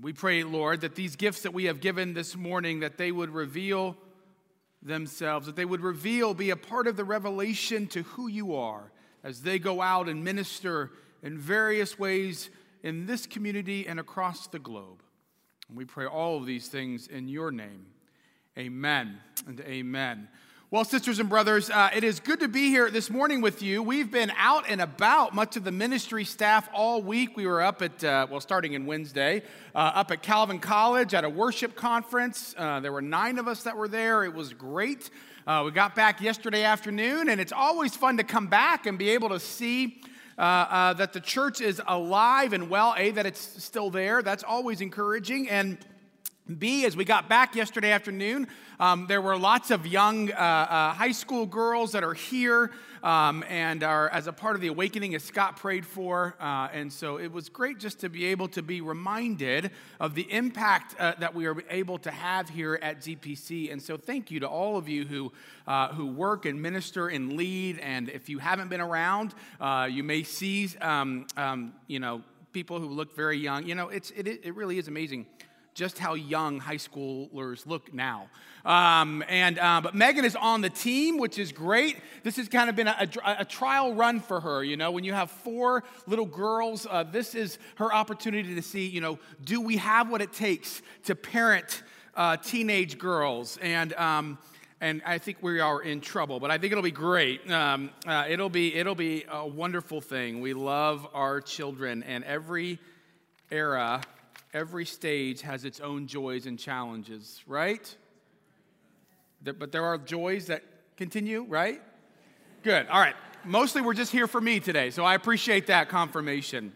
We pray, Lord, that these gifts that we have given this morning, that they would reveal themselves, that they would reveal, be a part of the revelation to who you are as they go out and minister in various ways in this community and across the globe. And we pray all of these things in your name. Amen and amen. Well, sisters and brothers, uh, it is good to be here this morning with you. We've been out and about, much of the ministry staff all week. We were up at, uh, well, starting in Wednesday, uh, up at Calvin College at a worship conference. Uh, there were nine of us that were there. It was great. Uh, we got back yesterday afternoon, and it's always fun to come back and be able to see. Uh, that the church is alive and well, A, that it's still there. That's always encouraging. And B, as we got back yesterday afternoon, um, there were lots of young uh, uh, high school girls that are here um, and are as a part of the awakening as Scott prayed for. Uh, and so it was great just to be able to be reminded of the impact uh, that we are able to have here at ZPC. And so thank you to all of you who, uh, who work and minister and lead. And if you haven't been around, uh, you may see, um, um, you know, people who look very young. You know, it's, it, it really is amazing just how young high schoolers look now. Um, and uh, but Megan is on the team, which is great. This has kind of been a, a, a trial run for her. You know, when you have four little girls, uh, this is her opportunity to see. You know, do we have what it takes to parent uh, teenage girls? And um, and I think we are in trouble, but I think it'll be great. Um, uh, it'll be it'll be a wonderful thing. We love our children, and every era every stage has its own joys and challenges, right? But there are joys that continue, right? Good. All right. Mostly we're just here for me today, so I appreciate that confirmation.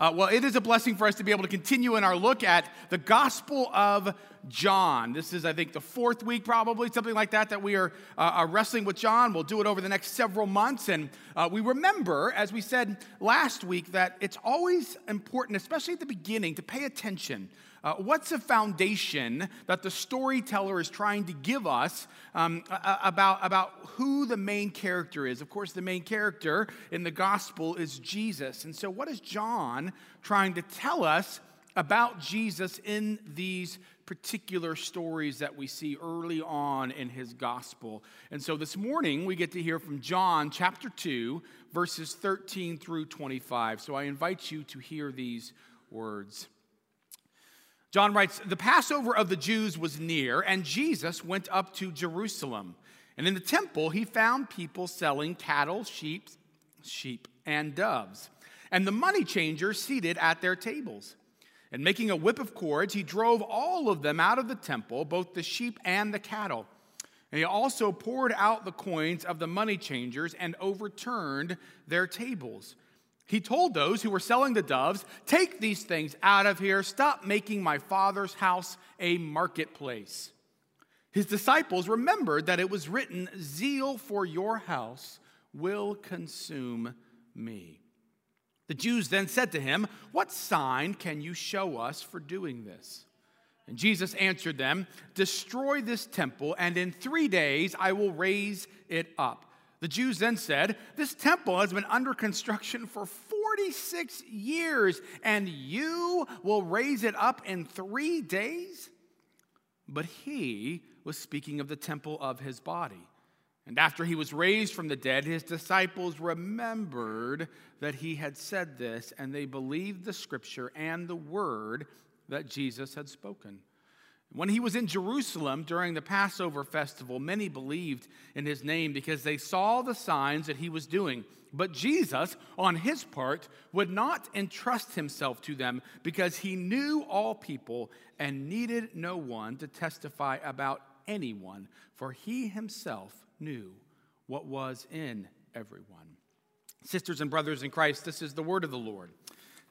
Uh, well, it is a blessing for us to be able to continue in our look at the Gospel of John. This is, I think, the fourth week, probably, something like that, that we are, uh, are wrestling with John. We'll do it over the next several months. And uh, we remember, as we said last week, that it's always important, especially at the beginning, to pay attention uh, what's the foundation that the storyteller is trying to give us um, about, about who the main character is? Of course, the main character in the gospel is Jesus. And so, what is John trying to tell us about Jesus in these particular stories that we see early on in his gospel. And so this morning we get to hear from John chapter 2, verses 13 through 25. So I invite you to hear these words. John writes The Passover of the Jews was near, and Jesus went up to Jerusalem. And in the temple, he found people selling cattle, sheep, sheep, and doves, and the money changers seated at their tables. And making a whip of cords, he drove all of them out of the temple, both the sheep and the cattle. And he also poured out the coins of the money changers and overturned their tables. He told those who were selling the doves, Take these things out of here. Stop making my father's house a marketplace. His disciples remembered that it was written, Zeal for your house will consume me. The Jews then said to him, What sign can you show us for doing this? And Jesus answered them, Destroy this temple, and in three days I will raise it up. The Jews then said, This temple has been under construction for 46 years, and you will raise it up in three days? But he was speaking of the temple of his body. And after he was raised from the dead, his disciples remembered that he had said this, and they believed the scripture and the word that Jesus had spoken. When he was in Jerusalem during the Passover festival, many believed in his name because they saw the signs that he was doing. But Jesus, on his part, would not entrust himself to them because he knew all people and needed no one to testify about anyone, for he himself knew what was in everyone. Sisters and brothers in Christ, this is the word of the Lord.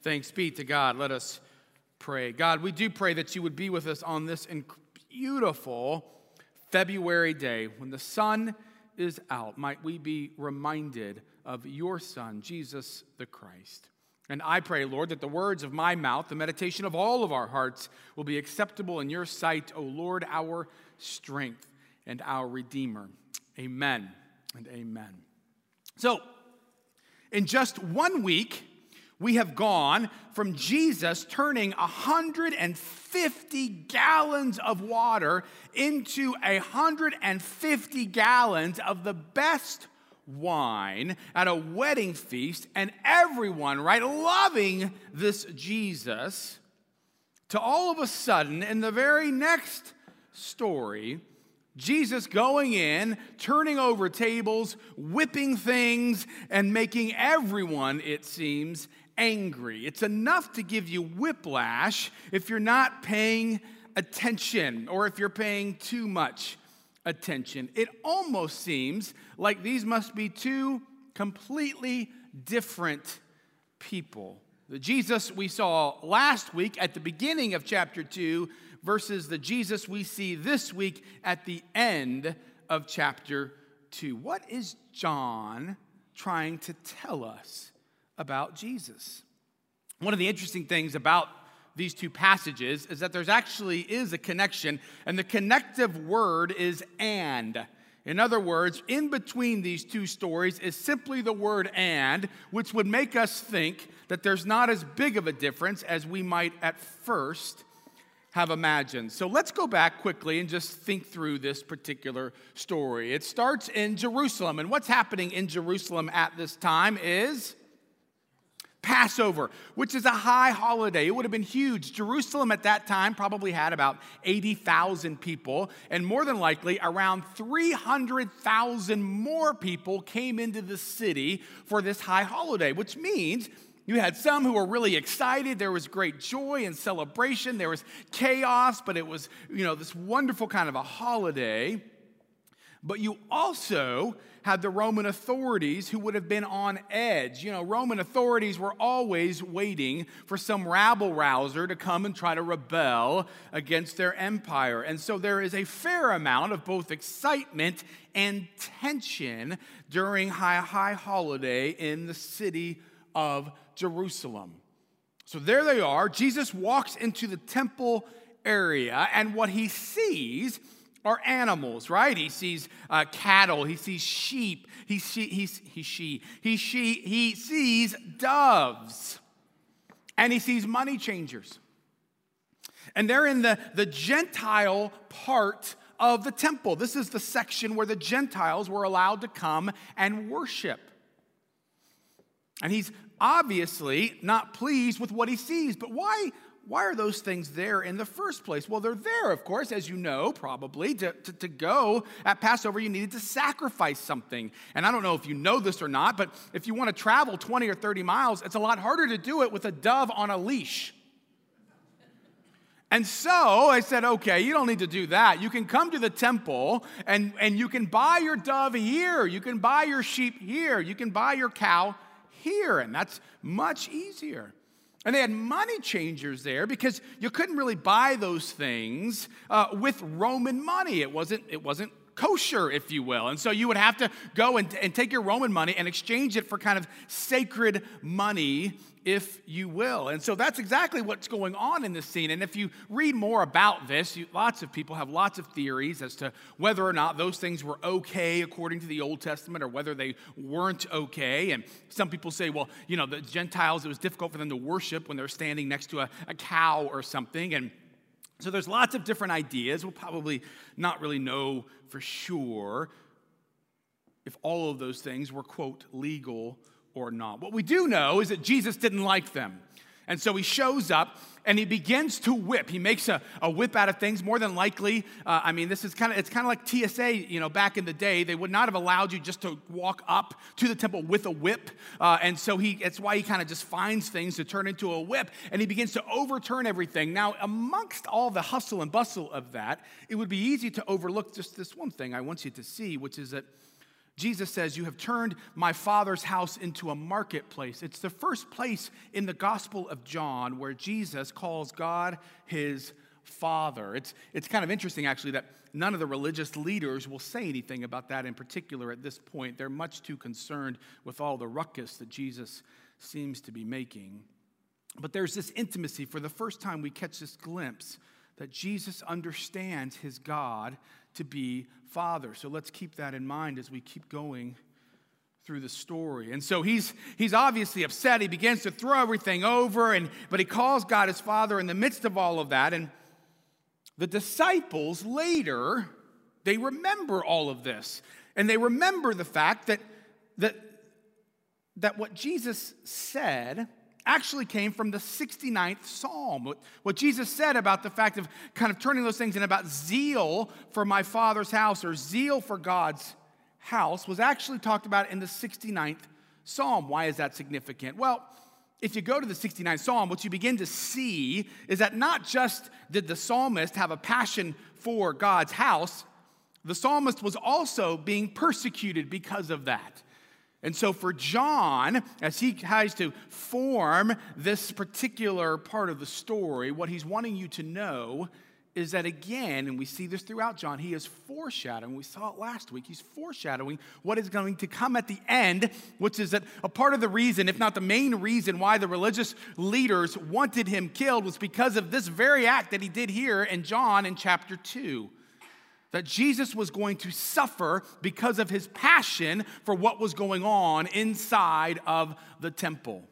Thanks be to God. Let us pray. God, we do pray that you would be with us on this beautiful February day when the sun is out. Might we be reminded of your Son, Jesus the Christ. And I pray, Lord, that the words of my mouth, the meditation of all of our hearts, will be acceptable in your sight, O Lord, our strength and our Redeemer. Amen and amen. So, in just one week, We have gone from Jesus turning 150 gallons of water into 150 gallons of the best wine at a wedding feast, and everyone, right, loving this Jesus, to all of a sudden, in the very next story, Jesus going in, turning over tables, whipping things, and making everyone, it seems, angry. It's enough to give you whiplash if you're not paying attention or if you're paying too much attention. It almost seems like these must be two completely different people. The Jesus we saw last week at the beginning of chapter 2 versus the Jesus we see this week at the end of chapter 2. What is John trying to tell us about Jesus? One of the interesting things about these two passages is that there's actually is a connection and the connective word is and in other words in between these two stories is simply the word and which would make us think that there's not as big of a difference as we might at first have imagined. So let's go back quickly and just think through this particular story. It starts in Jerusalem, and what's happening in Jerusalem at this time is Passover, which is a high holiday. It would have been huge. Jerusalem at that time probably had about 80,000 people, and more than likely, around 300,000 more people came into the city for this high holiday, which means you had some who were really excited. There was great joy and celebration. There was chaos, but it was, you know, this wonderful kind of a holiday. But you also had the Roman authorities who would have been on edge. You know, Roman authorities were always waiting for some rabble rouser to come and try to rebel against their empire. And so there is a fair amount of both excitement and tension during high, high holiday in the city of Jerusalem. So there they are. Jesus walks into the temple area, and what he sees are animals, right? He sees uh, cattle, he sees sheep, he, see, he, he, she, he, she, he sees doves, and he sees money changers. And they're in the, the Gentile part of the temple. This is the section where the Gentiles were allowed to come and worship. And he's obviously not pleased with what he sees. But why, why are those things there in the first place? Well, they're there, of course, as you know, probably. To, to, to, go at Passover, you needed to sacrifice something. And I don't know if you know this or not, but if you want to travel 20 or 30 miles, it's a lot harder to do it with a dove on a leash. And so I said, okay, you don't need to do that. You can come to the temple and, and you can buy your dove here. You can buy your sheep here. You can buy your cow here. And that's much easier. And they had money changers there because you couldn't really buy those things uh, with Roman money. It wasn't, it wasn't kosher, if you will. And so you would have to go and, and take your Roman money and exchange it for kind of sacred money if you will. And so that's exactly what's going on in this scene. And if you read more about this, you, lots of people have lots of theories as to whether or not those things were okay according to the Old Testament or whether they weren't okay. And some people say, well, you know, the Gentiles, it was difficult for them to worship when they're standing next to a, a cow or something. And so there's lots of different ideas. We'll probably not really know for sure if all of those things were, quote, legal or not. What we do know is that Jesus didn't like them. And so he shows up and he begins to whip. He makes a, a whip out of things. More than likely, uh, I mean, this is kind of it's kind of like TSA. You know, back in the day, they would not have allowed you just to walk up to the temple with a whip. Uh, and so he, that's why he kind of just finds things to turn into a whip, and he begins to overturn everything. Now, amongst all the hustle and bustle of that, it would be easy to overlook just this one thing I want you to see, which is that Jesus says, You have turned my father's house into a marketplace. It's the first place in the Gospel of John where Jesus calls God his father. It's, it's kind of interesting, actually, that none of the religious leaders will say anything about that in particular at this point. They're much too concerned with all the ruckus that Jesus seems to be making. But there's this intimacy. For the first time, we catch this glimpse that Jesus understands his God to be Father. So let's keep that in mind as we keep going through the story. And so he's, he's obviously upset. He begins to throw everything over, and, but he calls God his father in the midst of all of that. And the disciples later, they remember all of this. And they remember the fact that, that, that what Jesus said actually came from the 69th Psalm. What, what Jesus said about the fact of kind of turning those things in about zeal for my Father's house or zeal for God's house was actually talked about in the 69th Psalm. Why is that significant? Well, if you go to the 69th Psalm, what you begin to see is that not just did the psalmist have a passion for God's house, the psalmist was also being persecuted because of that. And so, for John, as he tries to form this particular part of the story, what he's wanting you to know is that again, and we see this throughout John, he is foreshadowing, we saw it last week, he's foreshadowing what is going to come at the end, which is that a part of the reason, if not the main reason, why the religious leaders wanted him killed was because of this very act that he did here in John in chapter 2 that Jesus was going to suffer because of his passion for what was going on inside of the temple.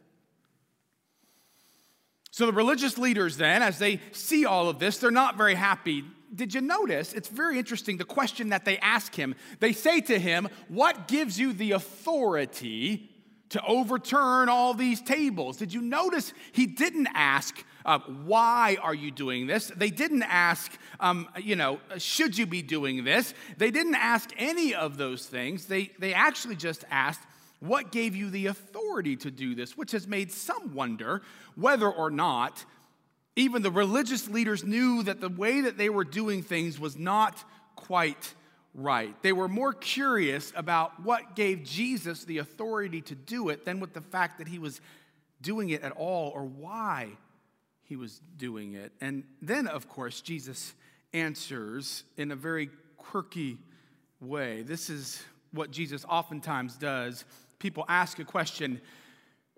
So the religious leaders, then, as they see all of this, they're not very happy. Did you notice? It's very interesting the question that they ask him. They say to him, What gives you the authority to overturn all these tables? Did you notice he didn't ask, uh, why are you doing this? They didn't ask, um, you know, should you be doing this? They didn't ask any of those things. They, they actually just asked, what gave you the authority to do this? Which has made some wonder whether or not even the religious leaders knew that the way that they were doing things was not quite right. They were more curious about what gave Jesus the authority to do it than with the fact that he was doing it at all or why he was doing it. And then, of course, Jesus answers in a very quirky way. This is what Jesus oftentimes does. People ask a question,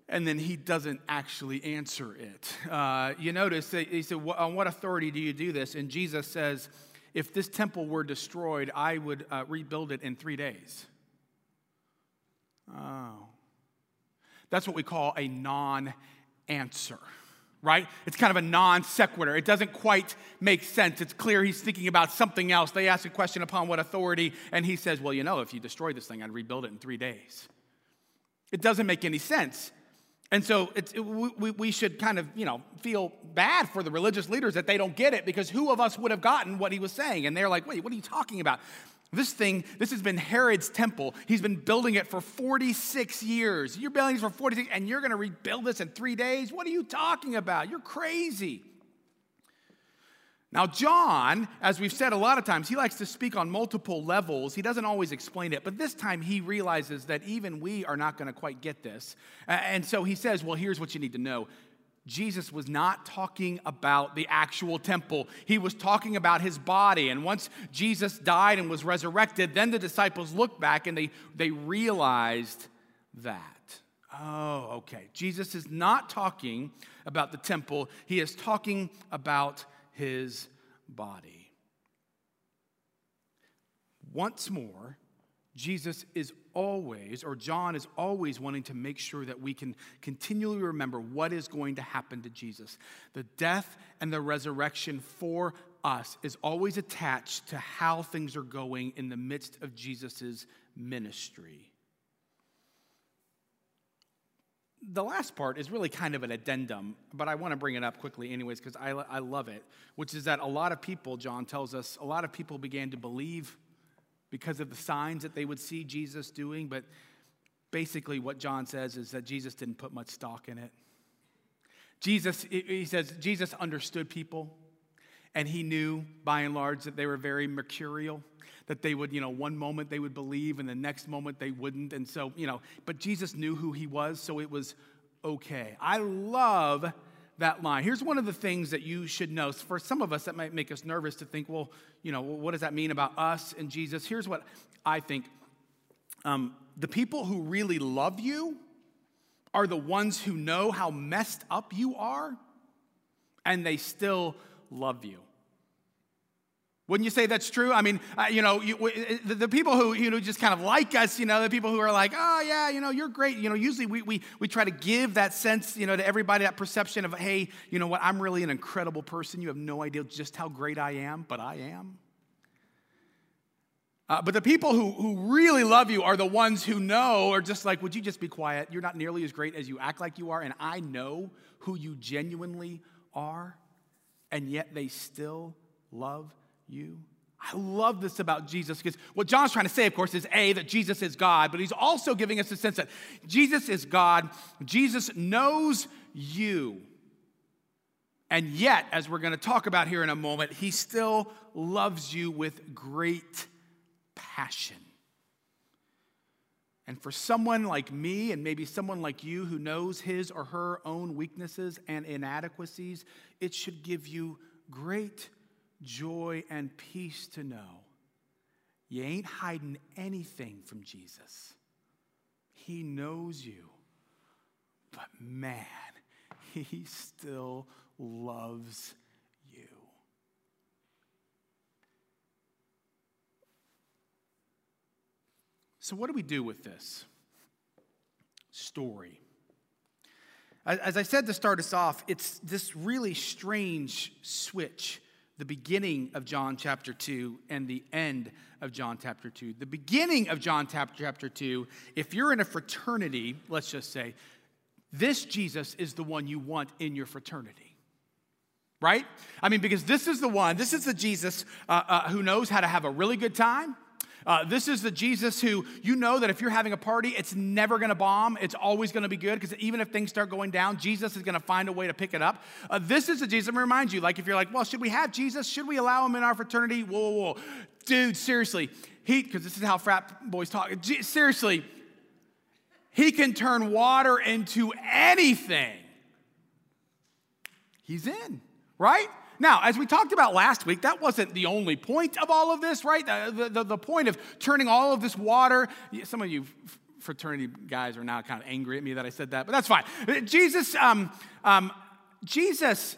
and then he doesn't actually answer it. Uh, you notice he said, On what authority do you do this? And Jesus says, If this temple were destroyed, I would uh, rebuild it in three days. Oh. That's what we call a non answer right? It's kind of a non sequitur. It doesn't quite make sense. It's clear he's thinking about something else. They ask a question upon what authority, and he says, Well, you know, if you destroy this thing, I'd rebuild it in three days. It doesn't make any sense. And so it, we, we should kind of, you know, feel bad for the religious leaders that they don't get it because who of us would have gotten what he was saying? And they're like, wait, what are you talking about? This thing, this has been Herod's temple. He's been building it for 46 years. You're building this for 46, and you're going to rebuild this in three days? What are you talking about? You're crazy. Now, John, as we've said a lot of times, he likes to speak on multiple levels. He doesn't always explain it, but this time he realizes that even we are not going to quite get this. And so he says, Well, here's what you need to know Jesus was not talking about the actual temple. He was talking about his body. And once Jesus died and was resurrected, then the disciples looked back and they, they realized that. Oh, okay. Jesus is not talking about the temple, he is talking about his body. Once more, Jesus is always, or John is always wanting to make sure that we can continually remember what is going to happen to Jesus. The death and the resurrection for us is always attached to how things are going in the midst of Jesus' ministry. The last part is really kind of an addendum, but I want to bring it up quickly, anyways, because I, I love it, which is that a lot of people, John tells us, a lot of people began to believe because of the signs that they would see Jesus doing. But basically, what John says is that Jesus didn't put much stock in it. Jesus, he says, Jesus understood people, and he knew by and large that they were very mercurial, that they would, you know, one moment they would believe, and the next moment they wouldn't. And so, you know, but Jesus knew who he was, so it was okay. I love that line. Here's one of the things that you should know. For some of us, that might make us nervous to think, well, you know, what does that mean about us and Jesus? Here's what I think um, the people who really love you are the ones who know how messed up you are, and they still love you. Wouldn't you say that's true? I mean, uh, you know, you, the, the, people who, you know, just kind of like us, you know, the people who are like, oh, yeah, you know, you're great. You know, usually we, we, we try to give that sense, you know, to everybody, that perception of, hey, you know what, I'm really an incredible person. You have no idea just how great I am, but I am. Uh, but the people who, who really love you are the ones who know, are just like, would you just be quiet? You're not nearly as great as you act like you are, and I know who you genuinely are, and yet they still love you. I love this about Jesus because what John's trying to say, of course, is A, that Jesus is God, but he's also giving us a sense that Jesus is God. Jesus knows you. And yet, as we're going to talk about here in a moment, he still loves you with great passion. And for someone like me, and maybe someone like you who knows his or her own weaknesses and inadequacies, it should give you great joy and peace to know you ain't hiding anything from Jesus. He knows you. But man, he still loves you. So, what do we do with this story? As I said to start us off, it's this really strange switch the beginning of John chapter 2 and the end of John chapter 2. The beginning of John chapter 2, if you're in a fraternity, let's just say, this Jesus is the one you want in your fraternity. Right? I mean, because this is the one, this is the Jesus uh, uh, who knows how to have a really good time uh, this is the Jesus who you know that if you're having a party, it's never going to bomb. It's always going to be good because even if things start going down, Jesus is going to find a way to pick it up. Uh, this is the Jesus. Going to remind you, like if you're like, well, should we have Jesus? Should we allow him in our fraternity? Whoa, whoa, whoa. Dude, seriously. He, because this is how frat boys talk. Seriously, he can turn water into anything. He's in, right? Now, as we talked about last week, that wasn't the only point of all of this, right? The, the, the point of turning all of this water, some of you fraternity guys are now kind of angry at me that I said that, but that's fine. Jesus, um, um, Jesus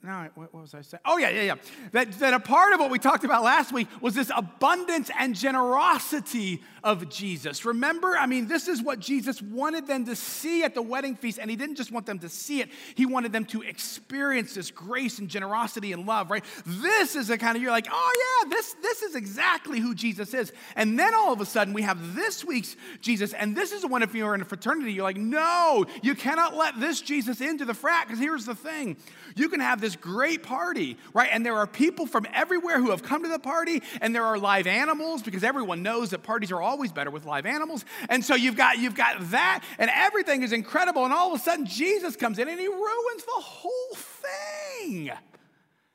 no, what, was I saying? Oh, yeah, yeah, yeah. That, that a part of what we talked about last week was this abundance and generosity of Jesus. Remember, I mean, this is what Jesus wanted them to see at the wedding feast, and he didn't just want them to see it, he wanted them to experience this grace and generosity and love, right? This is a kind of, you're like, oh, yeah, this, this is exactly who Jesus is. And then all of a sudden, we have this week's Jesus, and this is the one, if you're in a fraternity, you're like, no, you cannot let this Jesus into the frat, because here's the thing you can have this great party, right? And there are people from everywhere who have come to the party, and there are live animals because everyone knows that parties are always better with live animals. And so you've got you've got that, and everything is incredible. And all of a sudden, Jesus comes in and he ruins the whole thing.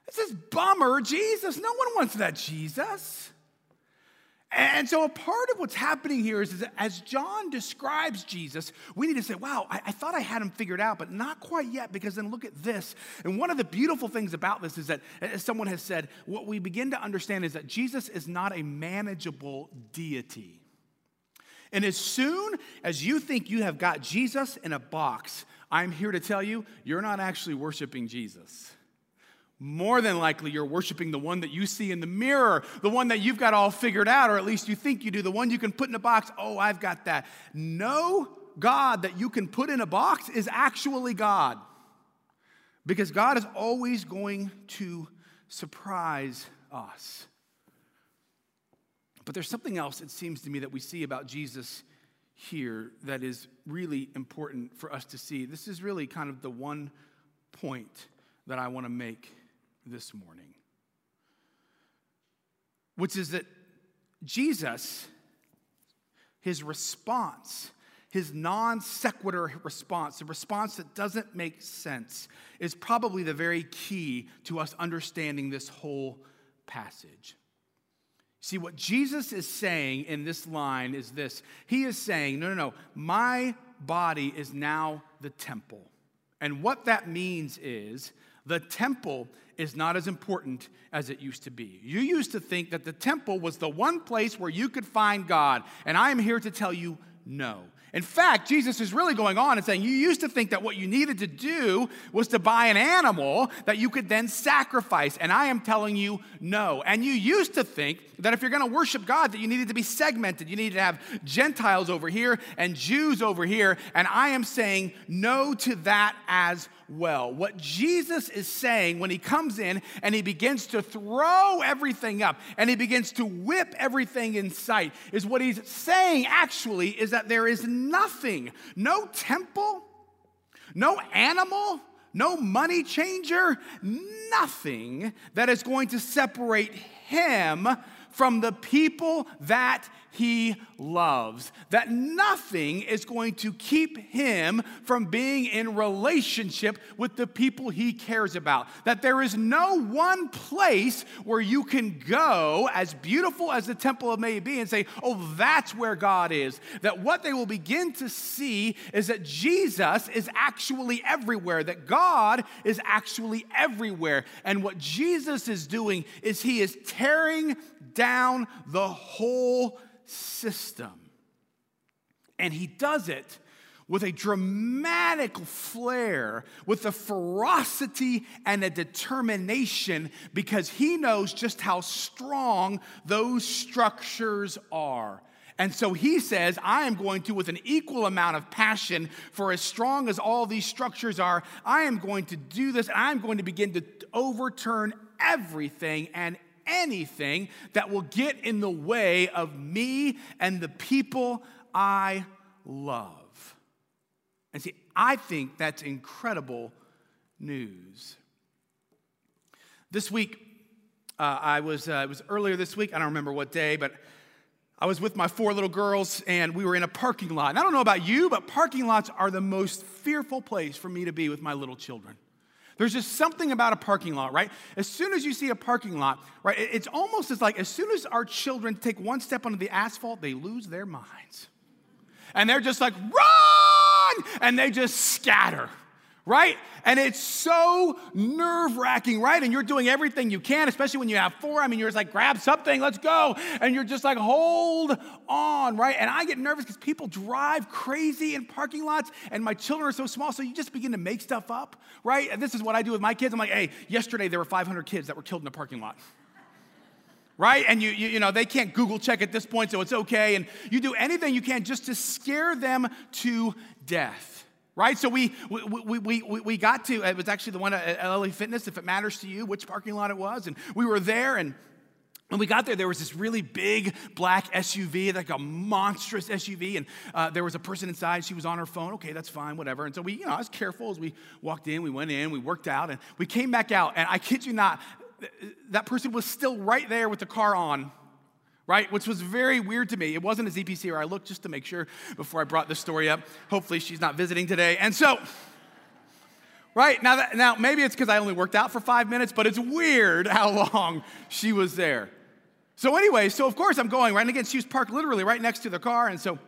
This is bummer, Jesus. No one wants that Jesus. And so, a part of what's happening here is, is as John describes Jesus, we need to say, wow, I, I, thought I had him figured out, but not quite yet, because then look at this. And one of the beautiful things about this is that, as someone has said, what we begin to understand is that Jesus is not a manageable deity. And as soon as you think you have got Jesus in a box, I'm here to tell you, you're not actually worshiping Jesus more than likely you're worshiping the one that you see in the mirror, the one that you've got all figured out, or at least you think you do, the one you can put in a box. Oh, I've got that. No God that you can put in a box is actually God. Because God is always going to surprise us. But there's something else, it seems to me, that we see about Jesus here that is really important for us to see. This is really kind of the one point that I want to make this morning, which is that Jesus, his response, his non sequitur response, the response that doesn't make sense, is probably the very key to us understanding this whole passage. See, what Jesus is saying in this line is this He is saying, no, no, no, my body is now the temple. And what that means is the temple is not as important as it used to be. You used to think that the temple was the one place where you could find God, and I am here to tell you no. In fact, Jesus is really going on and saying, You used to think that what you needed to do was to buy an animal that you could then sacrifice. And I am telling you, no. And you used to think that if you're going to worship God, that you needed to be segmented. You needed to have Gentiles over here and Jews over here. And I am saying no to that as well. What Jesus is saying when he comes in and he begins to throw everything up and he begins to whip everything in sight is what he's saying actually is that there is nothing, no temple, no animal, no money changer, nothing that is going to separate him from the people that he loves. That nothing is going to keep him from being in relationship with the people he cares about. That there is no one place where you can go, as beautiful as the temple of may be, and say, oh, that's where God is. That what they will begin to see is that Jesus is actually everywhere, that God is actually everywhere. And what Jesus is doing is he is tearing down the whole system. And he does it with a dramatic flair, with a ferocity and a determination, because he knows just how strong those structures are. And so he says, I am going to, with an equal amount of passion, for as strong as all these structures are, I am going to do this, I'm going to begin to overturn everything and anything that will get in the way of me and the people I love. And see, I think that's incredible news. This week, uh, I was, uh, it was earlier this week, I don't remember what day, but I was with my four little girls and we were in a parking lot. And I don't know about you, but parking lots are the most fearful place for me to be with my little children. There's just something about a parking lot, right? As soon as you see a parking lot, right, it's almost as like as soon as our children take one step onto the asphalt, they lose their minds. And they're just like, run! And they just scatter right? And it's so nerve wracking, right? And you're doing everything you can, especially when you have four. I mean, you're just like, grab something, let's go. And you're just like, hold on, right? And I get nervous because people drive crazy in parking lots, and my children are so small, so you just begin to make stuff up, right? And this is what I do with my kids. I'm like, hey, yesterday there were 500 kids that were killed in a parking lot right? And you, you, you, know, they can't Google check at this point, so it's okay. And you do anything you can just to scare them to death right? So we, we, we, we, we got to, it was actually the one at LA Fitness, if it matters to you, which parking lot it was. And we were there and when we got there, there was this really big black SUV, like a monstrous SUV, and uh, there was a person inside. She was on her phone. Okay, that's fine, whatever. And so we, you know, I was careful as we walked in. We went in, we worked out, and we came back out. And I kid you not, that person was still right there with the car on right? Which was very weird to me. It wasn't a ZPC or I looked just to make sure before I brought this story up. Hopefully she's not visiting today. And so, right now, that, now maybe it's because I only worked out for five minutes, but it's weird how long she was there. So anyway, so of course I'm going right, and again she was parked literally right next to the car, and so.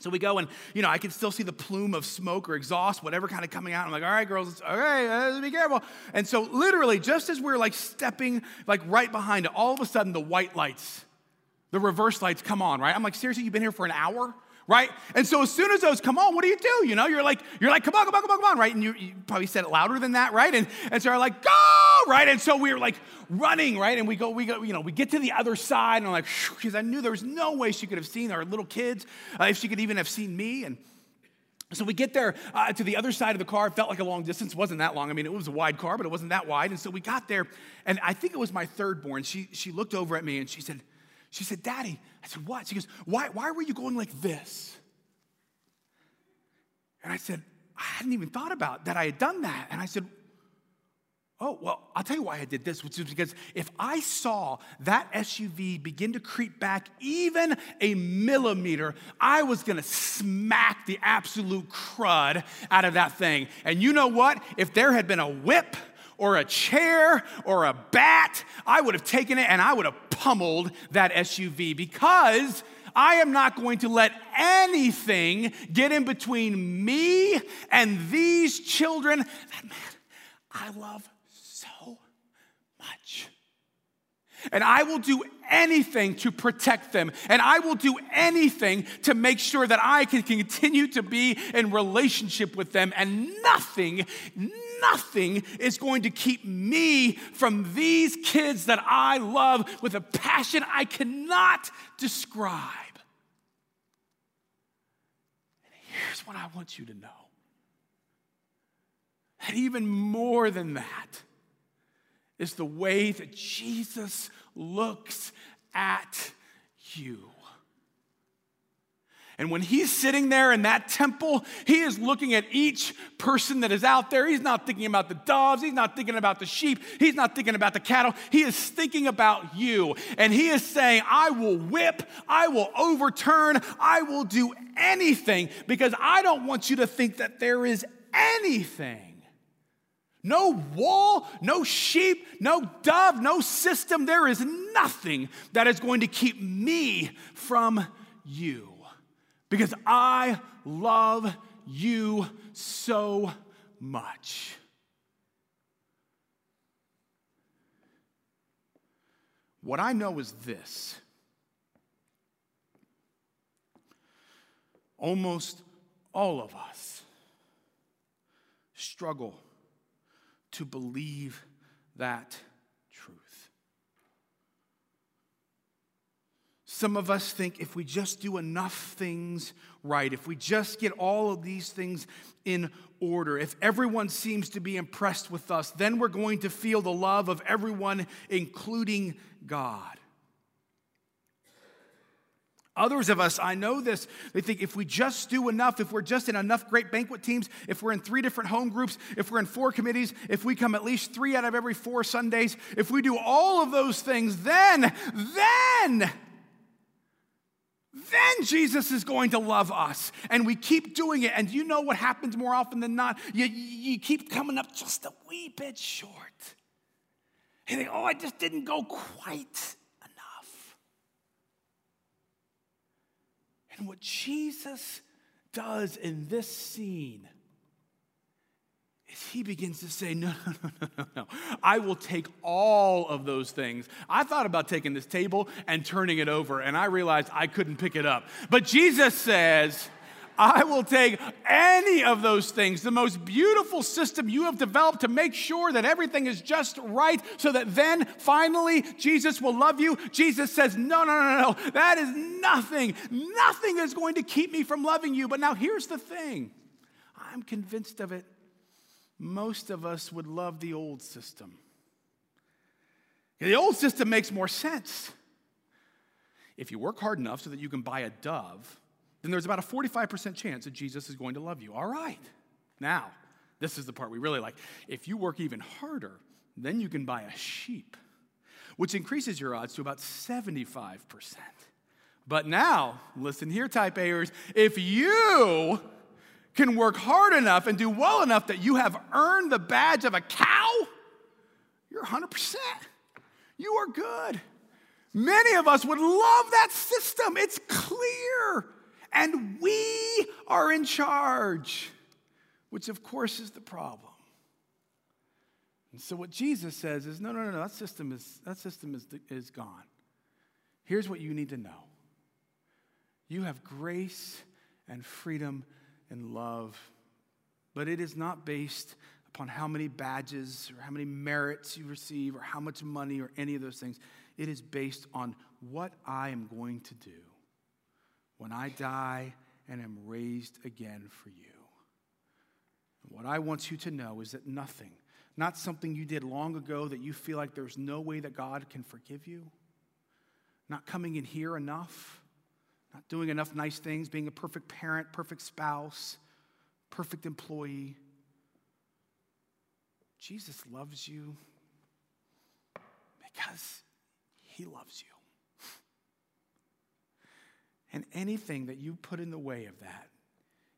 So we go and, you know, I can still see the plume of smoke or exhaust, whatever kind of coming out. I'm like, all right, girls, okay, uh, be careful. And so literally, just as we're like stepping like right behind it, all of a sudden the white lights the reverse lights come on, right? I'm like, seriously, you've been here for an hour? Right? And so as soon as those come on, what do you do? You know, you're like, you're like, come on, come on, come on, come on, right? And you, you probably said it louder than that, right? And, and so I'm like, go, right? And so we were like running, right? And we go, we go, you know, we get to the other side, and I'm like, because I knew there was no way she could have seen our little kids, uh, if she could even have seen me. And so we get there uh, to the other side of the car. It felt like a long distance. Wasn't that long. I mean, it was a wide car, but it wasn't that wide. And so we got there, and I think it was my third born. She, she looked over at me and she said, she said, Daddy. I said, What? She goes, Why, why were you going like this? And I said, I hadn't even thought about that I had done that. And I said, Oh, well, I'll tell you why I did this, which is because if I saw that SUV begin to creep back even a millimeter, I was gonna smack the absolute crud out of that thing. And you know what? If there had been a whip, or a chair or a bat, I would have taken it and I would have pummeled that SUV because I am not going to let anything get in between me and these children that man I love so much. And I will do anything to protect them, and I will do anything to make sure that I can continue to be in relationship with them, and nothing, nothing is going to keep me from these kids that I love with a passion I cannot describe. And here's what I want you to know. That even more than that is the way that Jesus looks at you. And when he's sitting there in that temple, he is looking at each person that is out there. He's not thinking about the doves. He's not thinking about the sheep. He's not thinking about the cattle. He is thinking about you. And he is saying, I will whip, I will overturn, I will do anything because I don't want you to think that there is anything no wall, no sheep, no dove, no system. There is nothing that is going to keep me from you because I love you so much. What I know is this almost all of us struggle to believe that truth. Some of us think if we just do enough things right, if we just get all of these things in order, if everyone seems to be impressed with us, then we're going to feel the love of everyone, including God. Others of us, I know this, they think if we just do enough, if we're just in enough great banquet teams, if we're in three different home groups, if we're in four committees, if we come at least three out of every four Sundays, if we do all of those things, then, then, then Jesus is going to love us. And we keep doing it. And you know what happens more often than not? You, you keep coming up just a wee bit short. And you think, oh, I just didn't go quite And what Jesus does in this scene is he begins to say, No, no, no, no, no, no. I will take all of those things. I thought about taking this table and turning it over, and I realized I couldn't pick it up. But Jesus says, I will take any of those things, the most beautiful system you have developed to make sure that everything is just right, so that then finally Jesus will love you. Jesus says, No, no, no, no, that is nothing. Nothing is going to keep me from loving you. But now here's the thing I'm convinced of it. Most of us would love the old system. The old system makes more sense. If you work hard enough so that you can buy a dove, then there's about a 45% chance that Jesus is going to love you. All right. Now, this is the part we really like. If you work even harder, then you can buy a sheep, which increases your odds to about 75%. But now, listen here, type A'ers, if you can work hard enough and do well enough that you have earned the badge of a cow, you're 100%. You are good. Many of us would love that system. It's clear and we are in charge, which of course is the problem. And so what Jesus says is no, no, no, no that system is, that system is, is gone. Here's what you need to know you have grace and freedom and love, but it is not based upon how many badges or how many merits you receive or how much money or any of those things. It is based on what I am going to do when I die and am raised again for you. What I want you to know is that nothing, not something you did long ago that you feel like there's no way that God can forgive you, not coming in here enough, not doing enough nice things, being a perfect parent, perfect spouse, perfect employee. Jesus loves you because he loves you. And anything that you put in the way of that,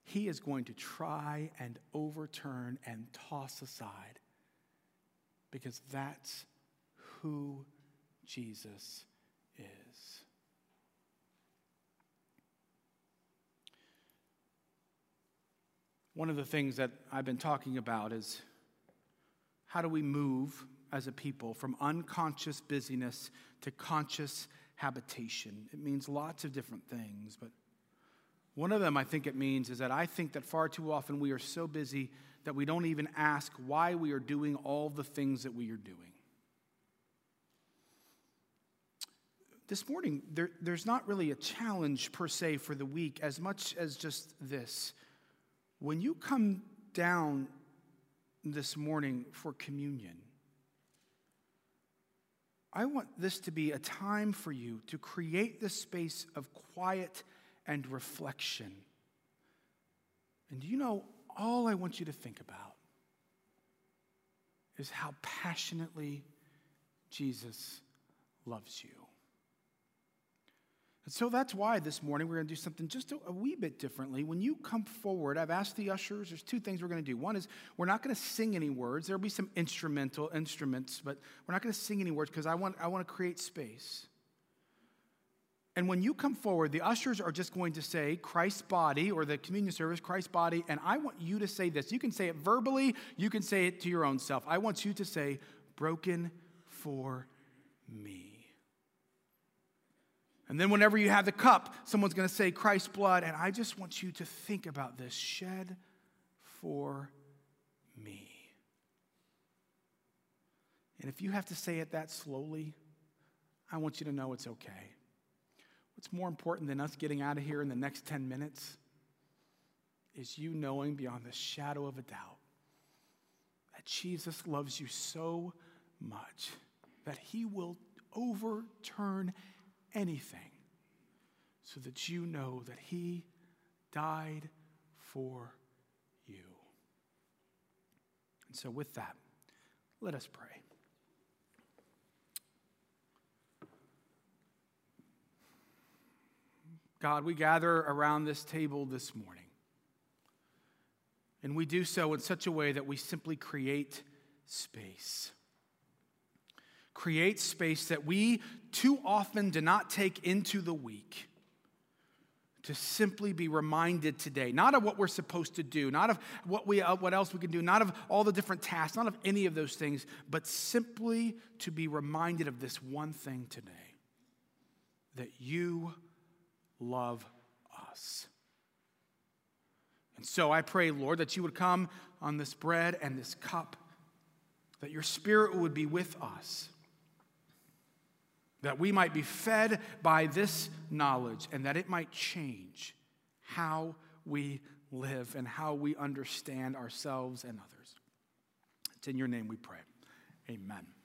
he is going to try and overturn and toss aside because that's who Jesus is. One of the things that I've been talking about is how do we move as a people from unconscious busyness to conscious habitation. It means lots of different things, but one of them I think it means is that I think that far too often we are so busy that we don't even ask why we are doing all the things that we are doing. This morning, there, there's not really a challenge per se for the week as much as just this. When you come down this morning for communion, I want this to be a time for you to create the space of quiet and reflection. And do you know, all I want you to think about is how passionately Jesus loves you. And so that's why this morning we're going to do something just a, a, wee bit differently. When you come forward, I've asked the ushers, there's two things we're going to do. One is we're not going to sing any words. There'll be some instrumental instruments, but we're not going to sing any words because I want, I want to create space. And when you come forward, the ushers are just going to say Christ's body or the communion service, Christ's body. And I want you to say this. You can say it verbally, you can say it to your own self. I want you to say, broken for me. And then, whenever you have the cup, someone's going to say Christ's blood. And I just want you to think about this shed for me. And if you have to say it that slowly, I want you to know it's okay. What's more important than us getting out of here in the next 10 minutes is you knowing beyond the shadow of a doubt that Jesus loves you so much that he will overturn anything so that you know that He died for you. And so, with that, let us pray. God, we gather around this table this morning. And we do so in such a way that we simply create space create space that we too often do not take into the week to simply be reminded today, not of what we're supposed to do, not of what, we, uh, what else we can do, not of all the different tasks, not of any of those things, but simply to be reminded of this one thing today that you love us. And so I pray, Lord, that you would come on this bread and this cup, that your spirit would be with us that we might be fed by this knowledge and that it might change how we live and how we understand ourselves and others. It's in your name we pray. Amen.